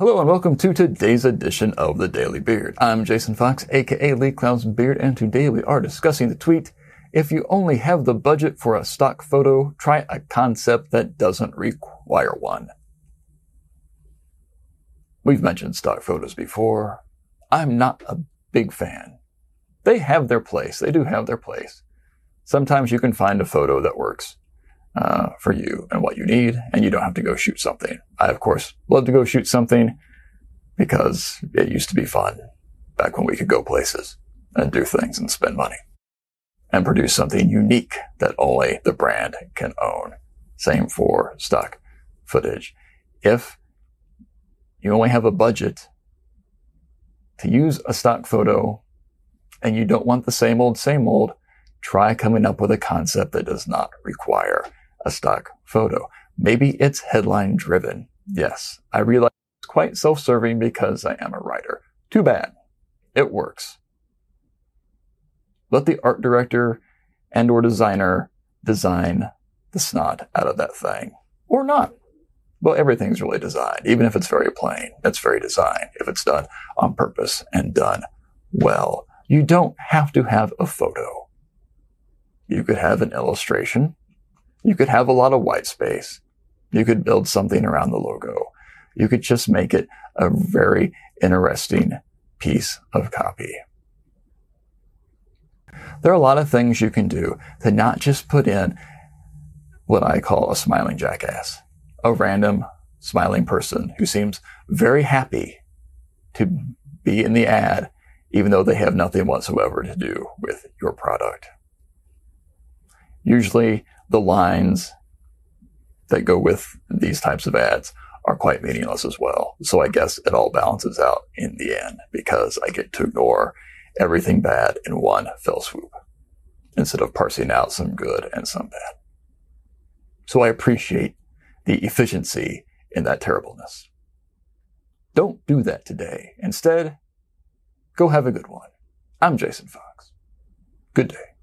Hello and welcome to today's edition of the Daily Beard. I'm Jason Fox, aka Lee Clow's Beard, and today we are discussing the tweet, if you only have the budget for a stock photo, try a concept that doesn't require one. We've mentioned stock photos before. I'm not a big fan. They have their place. They do have their place. Sometimes you can find a photo that works uh, for you and what you need, and you don't have to go shoot something. I, of course, love to go shoot something because it used to be fun back when we could go places and do things and spend money and produce something unique that only the brand can own. Same for stock footage. If you only have a budget to use a stock photo and you don't want the same old, same old, try coming up with a concept that does not require a stock photo. Maybe it's headline driven. Yes, I realize it's quite self-serving because I am a writer. Too bad. It works. Let the art director and or designer design the snot out of that thing. Or not. Well, everything's really designed. Even if it's very plain, it's very designed. If it's done on purpose and done well. You don't have to have a photo. You could have an illustration. You could have a lot of white space. You could build something around the logo. You could just make it a very interesting piece of copy. There are a lot of things you can do to not just put in what I call a smiling jackass, a random smiling person who seems very happy to be in the ad, even though they have nothing whatsoever to do with your product. Usually the lines that go with these types of ads are quite meaningless as well. So I guess it all balances out in the end because I get to ignore everything bad in one fell swoop instead of parsing out some good and some bad. So I appreciate the efficiency in that terribleness. Don't do that today. Instead, go have a good one. I'm Jason Fox. Good day.